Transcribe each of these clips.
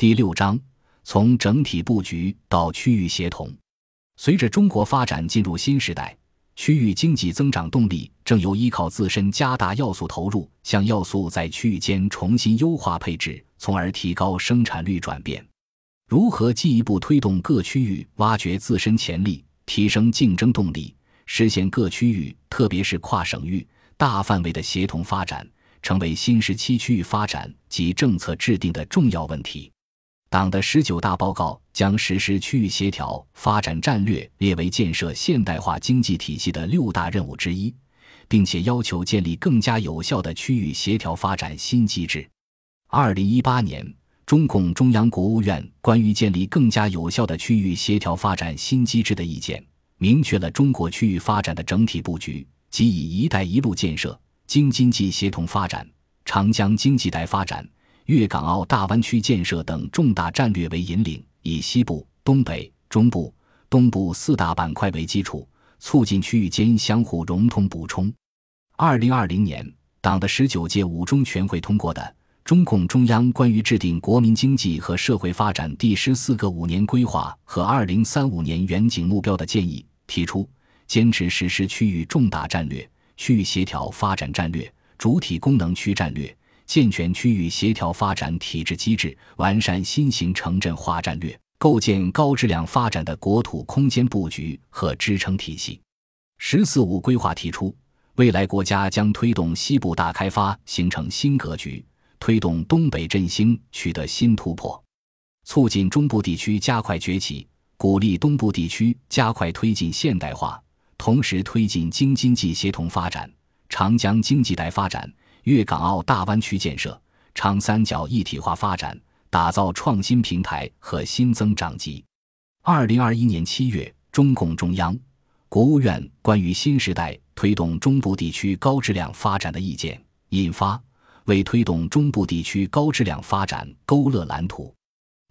第六章，从整体布局到区域协同。随着中国发展进入新时代，区域经济增长动力正由依靠自身加大要素投入，向要素在区域间重新优化配置，从而提高生产率转变。如何进一步推动各区域挖掘自身潜力，提升竞争动力，实现各区域特别是跨省域大范围的协同发展，成为新时期区域发展及政策制定的重要问题。党的十九大报告将实施区域协调发展战略列为建设现代化经济体系的六大任务之一，并且要求建立更加有效的区域协调发展新机制。二零一八年，中共中央、国务院关于建立更加有效的区域协调发展新机制的意见，明确了中国区域发展的整体布局，即以“一带一路”建设、京津冀协同发展、长江经济带发展。粤港澳大湾区建设等重大战略为引领，以西部、东北、中部、东部四大板块为基础，促进区域间相互融通补充。二零二零年，党的十九届五中全会通过的《中共中央关于制定国民经济和社会发展第十四个五年规划和二零三五年远景目标的建议》提出，坚持实施区域重大战略、区域协调发展战略、主体功能区战略。健全区域协调发展体制机制，完善新型城镇化战略，构建高质量发展的国土空间布局和支撑体系。“十四五”规划提出，未来国家将推动西部大开发形成新格局，推动东北振兴取得新突破，促进中部地区加快崛起，鼓励东部地区加快推进现代化，同时推进京津冀协同发展、长江经济带发展。粤港澳大湾区建设、长三角一体化发展，打造创新平台和新增长极。二零二一年七月，中共中央、国务院关于新时代推动中部地区高质量发展的意见印发，为推动中部地区高质量发展勾勒蓝图。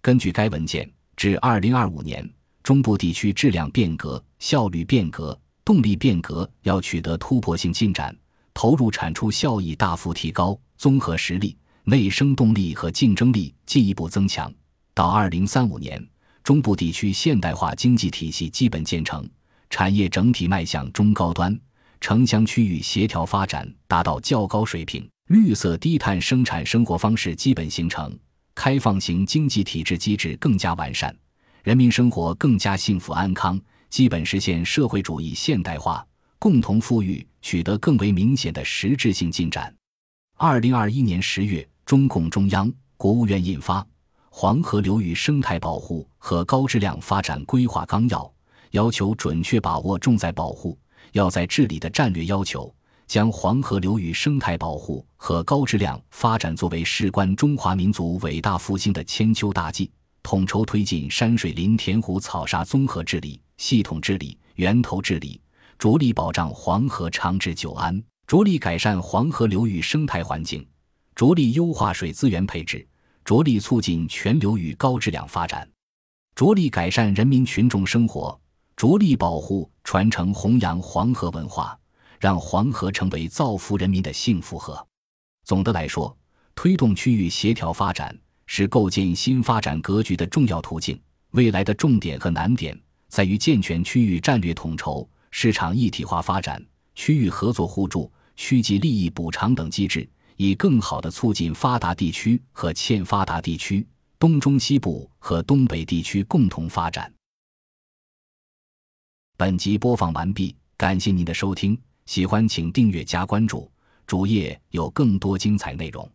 根据该文件，至二零二五年，中部地区质量变革、效率变革、动力变革要取得突破性进展。投入产出效益大幅提高，综合实力、内生动力和竞争力进一步增强。到二零三五年，中部地区现代化经济体系基本建成，产业整体迈向中高端，城乡区域协调发展达到较高水平，绿色低碳生产生活方式基本形成，开放型经济体制机制更加完善，人民生活更加幸福安康，基本实现社会主义现代化。共同富裕取得更为明显的实质性进展。二零二一年十月，中共中央、国务院印发《黄河流域生态保护和高质量发展规划纲要》，要求准确把握重在保护、要在治理的战略要求，将黄河流域生态保护和高质量发展作为事关中华民族伟大复兴的千秋大计，统筹推进山水林田湖草沙综合治理、系统治理、源头治理。着力保障黄河长治久安，着力改善黄河流域生态环境，着力优化水资源配置，着力促进全流域高质量发展，着力改善人民群众生活，着力保护、传承、弘扬黄河文化，让黄河成为造福人民的幸福河。总的来说，推动区域协调发展是构建新发展格局的重要途径。未来的重点和难点在于健全区域战略统筹。市场一体化发展、区域合作互助、区级利益补偿等机制，以更好地促进发达地区和欠发达地区、东中西部和东北地区共同发展。本集播放完毕，感谢您的收听，喜欢请订阅加关注，主页有更多精彩内容。